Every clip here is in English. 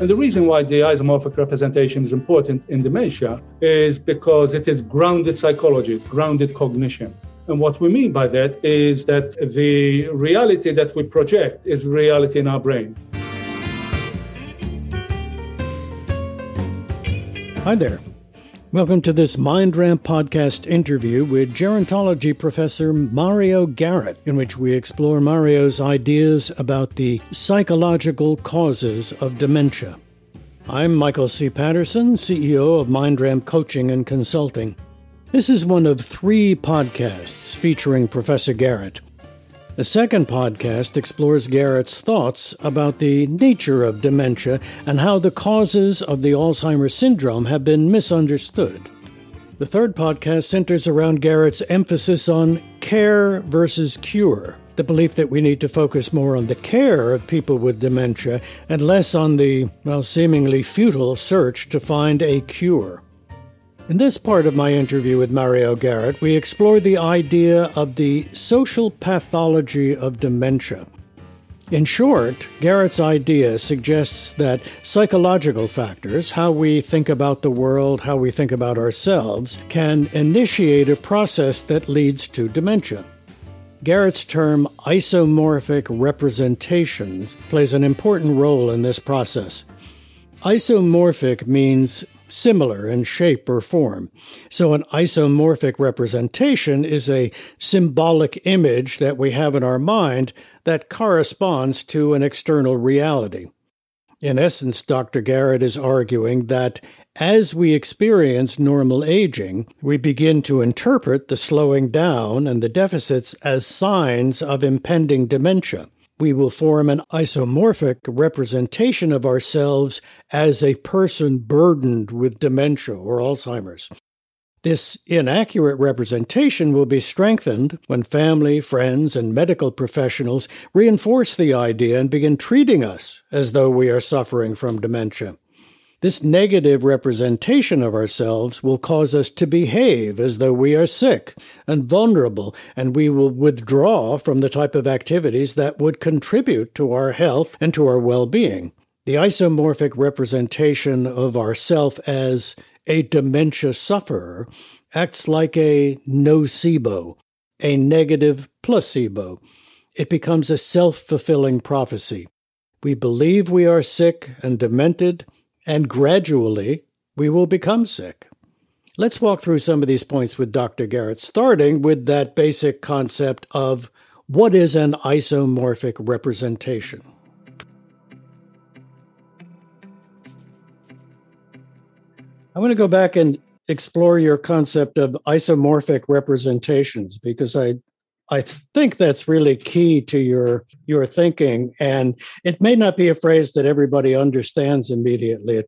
And the reason why the isomorphic representation is important in dementia is because it is grounded psychology, grounded cognition. And what we mean by that is that the reality that we project is reality in our brain. Hi there. Welcome to this Mind Ramp podcast interview with gerontology professor Mario Garrett, in which we explore Mario's ideas about the psychological causes of dementia. I'm Michael C. Patterson, CEO of Mind Ramp Coaching and Consulting. This is one of three podcasts featuring Professor Garrett. The second podcast explores Garrett's thoughts about the nature of dementia and how the causes of the Alzheimer's syndrome have been misunderstood. The third podcast centers around Garrett's emphasis on care versus cure, the belief that we need to focus more on the care of people with dementia and less on the, well, seemingly futile search to find a cure. In this part of my interview with Mario Garrett, we explore the idea of the social pathology of dementia. In short, Garrett's idea suggests that psychological factors, how we think about the world, how we think about ourselves, can initiate a process that leads to dementia. Garrett's term isomorphic representations plays an important role in this process. Isomorphic means similar in shape or form. So, an isomorphic representation is a symbolic image that we have in our mind that corresponds to an external reality. In essence, Dr. Garrett is arguing that as we experience normal aging, we begin to interpret the slowing down and the deficits as signs of impending dementia we will form an isomorphic representation of ourselves as a person burdened with dementia or Alzheimer's. This inaccurate representation will be strengthened when family, friends, and medical professionals reinforce the idea and begin treating us as though we are suffering from dementia. This negative representation of ourselves will cause us to behave as though we are sick and vulnerable, and we will withdraw from the type of activities that would contribute to our health and to our well being. The isomorphic representation of ourself as a dementia sufferer acts like a nocebo, a negative placebo. It becomes a self fulfilling prophecy. We believe we are sick and demented and gradually we will become sick. Let's walk through some of these points with Dr. Garrett, starting with that basic concept of what is an isomorphic representation. I want to go back and explore your concept of isomorphic representations because I I think that's really key to your your thinking, and it may not be a phrase that everybody understands immediately.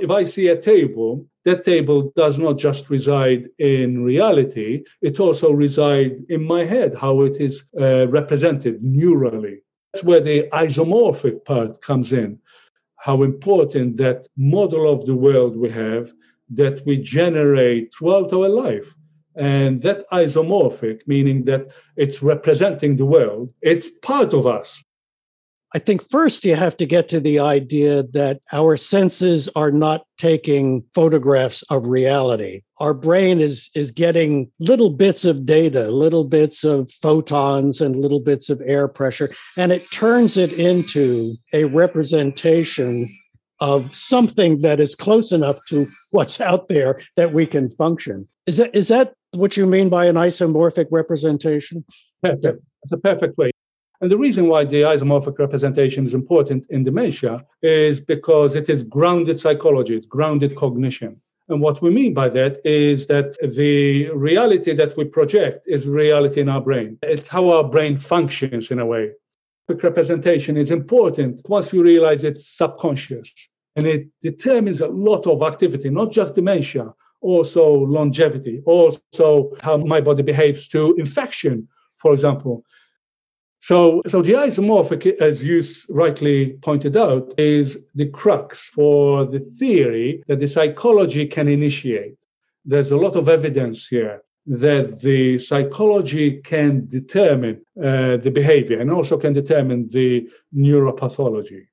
If I see a table, that table does not just reside in reality; it also resides in my head, how it is uh, represented neurally. That's where the isomorphic part comes in. How important that model of the world we have that we generate throughout our life and that isomorphic, meaning that it's representing the world, it's part of us. I think first you have to get to the idea that our senses are not taking photographs of reality. Our brain is, is getting little bits of data, little bits of photons and little bits of air pressure, and it turns it into a representation of something that is close enough to what's out there that we can function. Is that is that what you mean by an isomorphic representation? Perfect. That's a perfect way. And the reason why the isomorphic representation is important in dementia is because it is grounded psychology, it's grounded cognition. And what we mean by that is that the reality that we project is reality in our brain. It's how our brain functions in a way. Representation is important once we realize it's subconscious and it determines a lot of activity, not just dementia, also longevity, also how my body behaves to infection, for example. So, so the isomorphic, as you rightly pointed out, is the crux for the theory that the psychology can initiate. There's a lot of evidence here that the psychology can determine uh, the behavior and also can determine the neuropathology.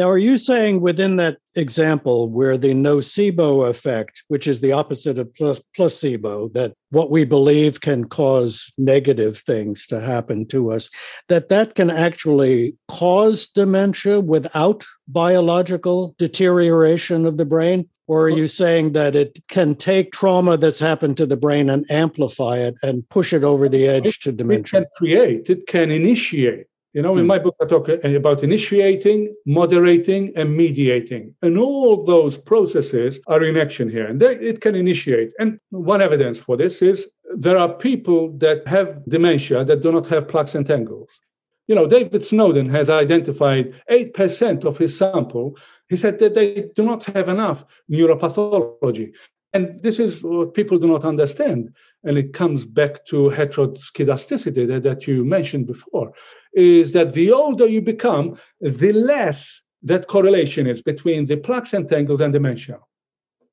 Now, are you saying within that example where the nocebo effect, which is the opposite of placebo, that what we believe can cause negative things to happen to us, that that can actually cause dementia without biological deterioration of the brain? Or are you saying that it can take trauma that's happened to the brain and amplify it and push it over the edge to dementia? It can create, it can initiate you know, in hmm. my book, I talk uh, about initiating, moderating, and mediating. And all those processes are in action here. And they, it can initiate. And one evidence for this is there are people that have dementia that do not have plaques and tangles. You know, David Snowdon has identified 8% of his sample. He said that they do not have enough neuropathology. And this is what people do not understand. And it comes back to heteroskedasticity that, that you mentioned before, is that the older you become, the less that correlation is between the plaques and tangles and dementia.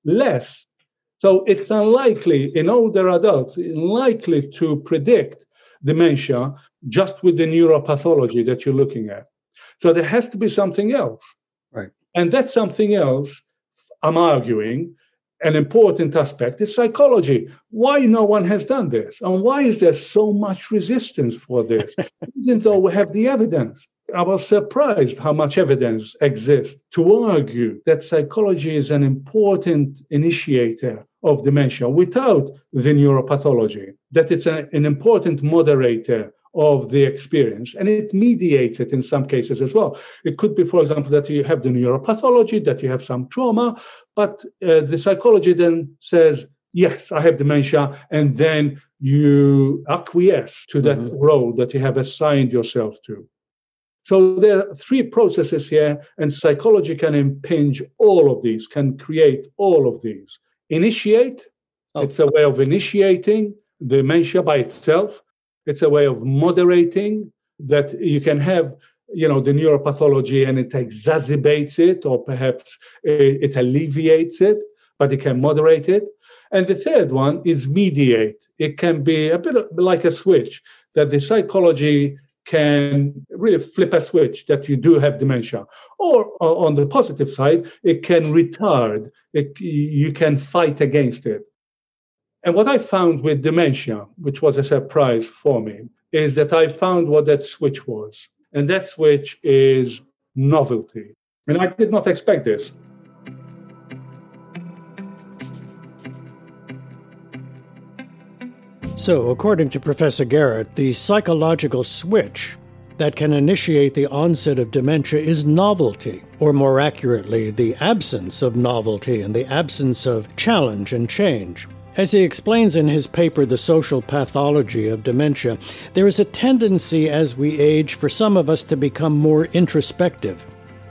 Less. So it's unlikely in older adults, unlikely to predict dementia just with the neuropathology that you're looking at. So there has to be something else. Right. And that something else, I'm arguing, an important aspect is psychology. Why no one has done this? And why is there so much resistance for this? Even though we have the evidence. I was surprised how much evidence exists to argue that psychology is an important initiator of dementia without the neuropathology, that it's an, an important moderator of the experience and it mediates it in some cases as well. It could be, for example, that you have the neuropathology, that you have some trauma, but uh, the psychology then says, yes, I have dementia, and then you acquiesce to that mm-hmm. role that you have assigned yourself to. So there are three processes here, and psychology can impinge all of these, can create all of these. Initiate, oh. it's a way of initiating dementia by itself. It's a way of moderating that you can have, you know, the neuropathology and it exacerbates it, or perhaps it alleviates it, but it can moderate it. And the third one is mediate. It can be a bit like a switch that the psychology can really flip a switch that you do have dementia. Or on the positive side, it can retard, it, you can fight against it. And what I found with dementia, which was a surprise for me, is that I found what that switch was. And that switch is novelty. And I did not expect this. So, according to Professor Garrett, the psychological switch that can initiate the onset of dementia is novelty, or more accurately, the absence of novelty and the absence of challenge and change. As he explains in his paper, The Social Pathology of Dementia, there is a tendency as we age for some of us to become more introspective,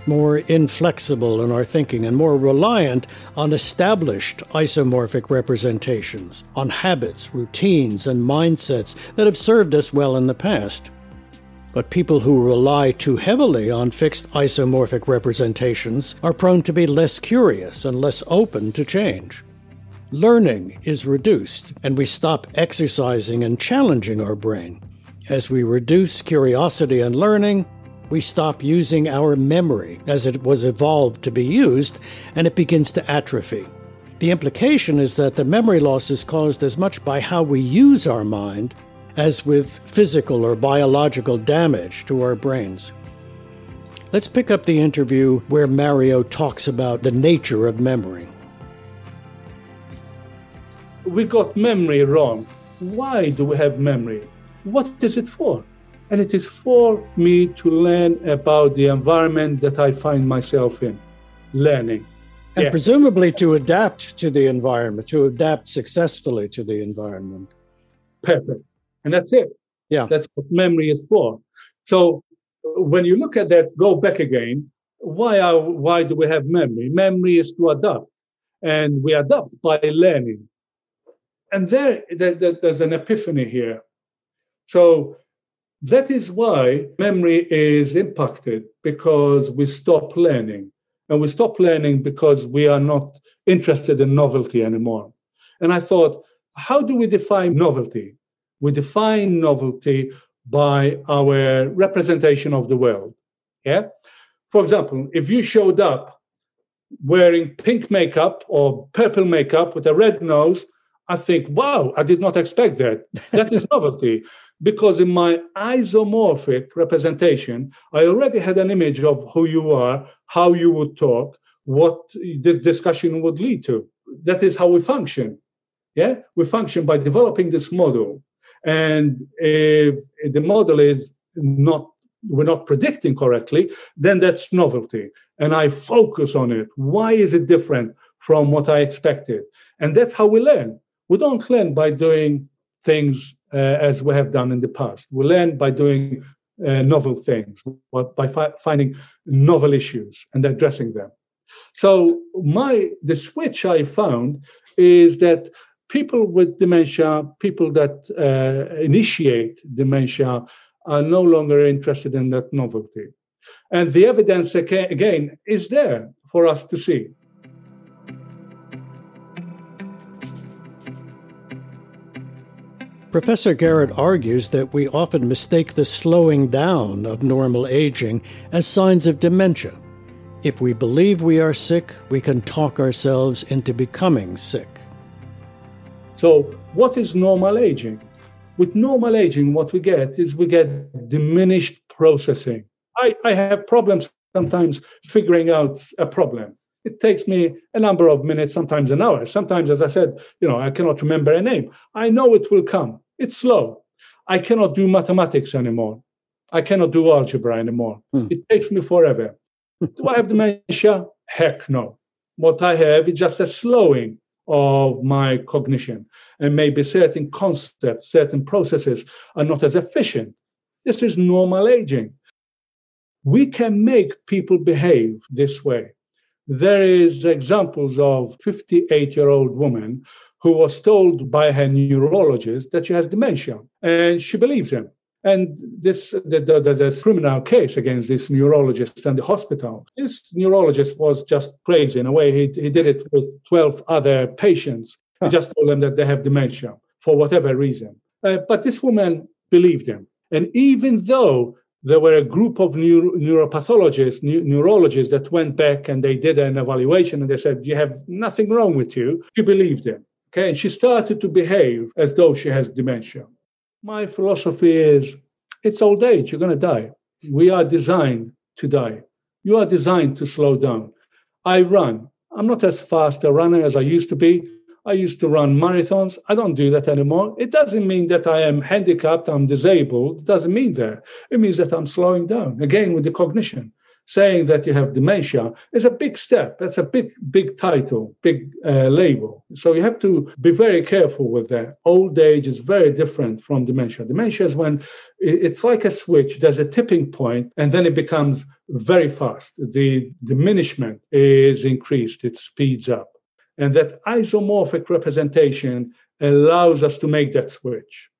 more inflexible in our thinking, and more reliant on established isomorphic representations, on habits, routines, and mindsets that have served us well in the past. But people who rely too heavily on fixed isomorphic representations are prone to be less curious and less open to change learning is reduced, and we stop exercising and challenging our brain. As we reduce curiosity and learning, we stop using our memory as it was evolved to be used, and it begins to atrophy. The implication is that the memory loss is caused as much by how we use our mind as with physical or biological damage to our brains. Let's pick up the interview where Mario talks about the nature of memory we got memory wrong. Why do we have memory? What is it for? And it is for me to learn about the environment that I find myself in, learning. And yeah. presumably to adapt to the environment, to adapt successfully to the environment. Perfect. And that's it. Yeah. That's what memory is for. So uh, when you look at that, go back again. Why are why do we have memory? Memory is to adapt. And we adapt by learning and there, there, there's an epiphany here. So that is why memory is impacted because we stop learning. And we stop learning because we are not interested in novelty anymore. And I thought, how do we define novelty? We define novelty by our representation of the world. Yeah. For example, if you showed up wearing pink makeup or purple makeup with a red nose, I think, wow, I did not expect that. That is novelty. Because in my isomorphic representation, I already had an image of who you are, how you would talk, what this discussion would lead to. That is how we function. Yeah, we function by developing this model. And if the model is not, we're not predicting correctly, then that's novelty. And I focus on it. Why is it different from what I expected? And that's how we learn we don't learn by doing things uh, as we have done in the past. We learn by doing uh, novel things, by fi- finding novel issues and addressing them. So my the switch I found is that people with dementia, people that uh, initiate dementia, are no longer interested in that novelty, and the evidence again is there for us to see. Professor Garrett argues that we often mistake the slowing down of normal aging as signs of dementia. If we believe we are sick, we can talk ourselves into becoming sick. So, what is normal aging? With normal aging, what we get is we get diminished processing. I, I have problems sometimes figuring out a problem. It takes me a number of minutes, sometimes an hour. Sometimes, as I said, you know, I cannot remember a name. I know it will come. It's slow. I cannot do mathematics anymore. I cannot do algebra anymore. Hmm. It takes me forever. do I have dementia? Heck no. What I have is just a slowing of my cognition. And maybe certain concepts, certain processes are not as efficient. This is normal aging. We can make people behave this way. There is examples of 58 year old woman who was told by her neurologist that she has dementia, and she believes him. And this, the, the, the, criminal case against this neurologist and the hospital. This neurologist was just crazy in a way. He, he did it with 12 other patients. He just told them that they have dementia for whatever reason. Uh, but this woman believed him. And even though there were a group of neuro, neuropathologists, ne- neurologists that went back and they did an evaluation and they said, You have nothing wrong with you, she believed him. Okay, and she started to behave as though she has dementia. My philosophy is it's old age, you're going to die. We are designed to die. You are designed to slow down. I run. I'm not as fast a runner as I used to be. I used to run marathons. I don't do that anymore. It doesn't mean that I am handicapped, I'm disabled. It doesn't mean that. It means that I'm slowing down, again, with the cognition saying that you have dementia is a big step. That's a big, big title, big uh, label. So you have to be very careful with that. Old age is very different from dementia. Dementia is when it's like a switch, there's a tipping point, and then it becomes very fast. The diminishment is increased, it speeds up. And that isomorphic representation allows us to make that switch.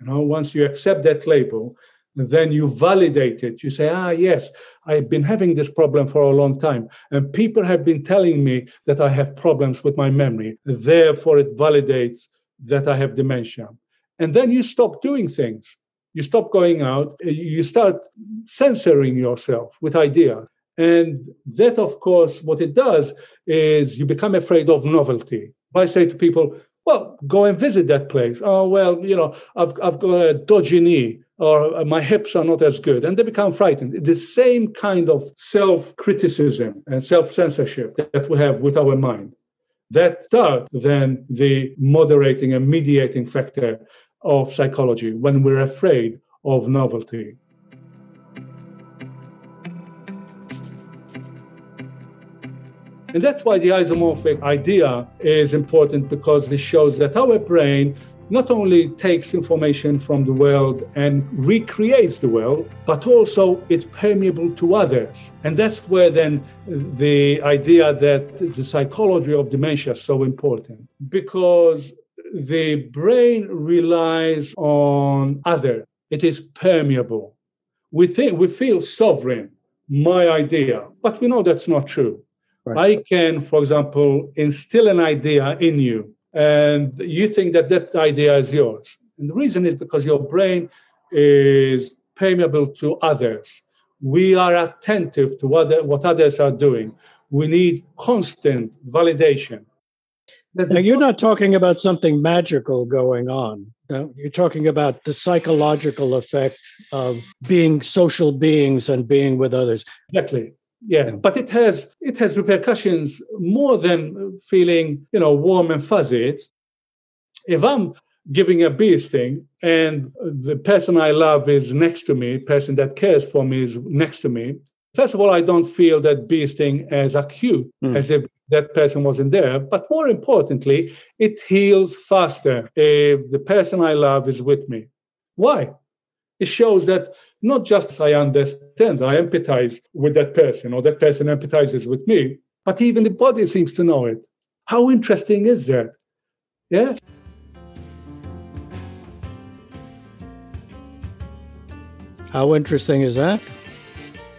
You know, once you accept that label, then you validate it. You say, ah, yes, I've been having this problem for a long time. And people have been telling me that I have problems with my memory. Therefore, it validates that I have dementia. And then you stop doing things. You stop going out. You start censoring yourself with ideas. And that, of course, what it does is you become afraid of novelty. I say to people, well, go and visit that place. Oh, well, you know, I've, I've got a dodgy knee or uh, my hips are not as good, and they become frightened. The same kind of self criticism and self censorship that we have with our mind. That start then the moderating and mediating factor of psychology when we're afraid of novelty. And that's why the isomorphic idea is important because it shows that our brain not only takes information from the world and recreates the world, but also it's permeable to others. And that's where then the idea that the psychology of dementia is so important because the brain relies on other. It is permeable. We think we feel sovereign, my idea, but we know that's not true. Right. I can, for example, instill an idea in you and you think that that idea is yours. And the reason is because your brain is permeable to others. we are attentive to what, what others are doing. We need constant validation. Now, you're not talking about something magical going on. No, you're talking about the psychological effect of being social beings and being with others. Exactly. Yeah, but it has it has repercussions more than feeling you know warm and fuzzy. it's, if I'm giving a bee sting and the person I love is next to me, person that cares for me is next to me. First of all, I don't feel that bee sting as acute mm. as if that person wasn't there. But more importantly, it heals faster if the person I love is with me. Why? It shows that not just I understand, I empathize with that person, or that person empathizes with me, but even the body seems to know it. How interesting is that? Yeah. How interesting is that?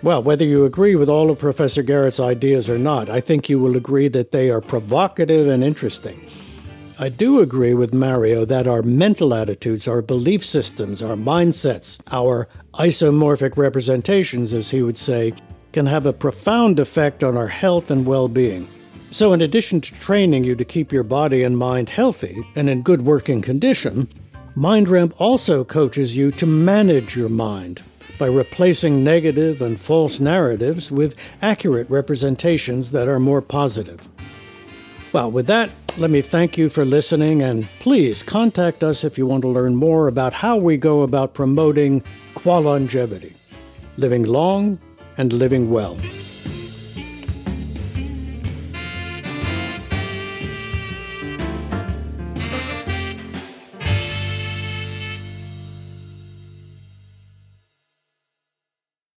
Well, whether you agree with all of Professor Garrett's ideas or not, I think you will agree that they are provocative and interesting. I do agree with Mario that our mental attitudes, our belief systems, our mindsets, our isomorphic representations, as he would say, can have a profound effect on our health and well being. So, in addition to training you to keep your body and mind healthy and in good working condition, MindRamp also coaches you to manage your mind by replacing negative and false narratives with accurate representations that are more positive. Well, with that, let me thank you for listening and please contact us if you want to learn more about how we go about promoting qualongevity, living long and living well.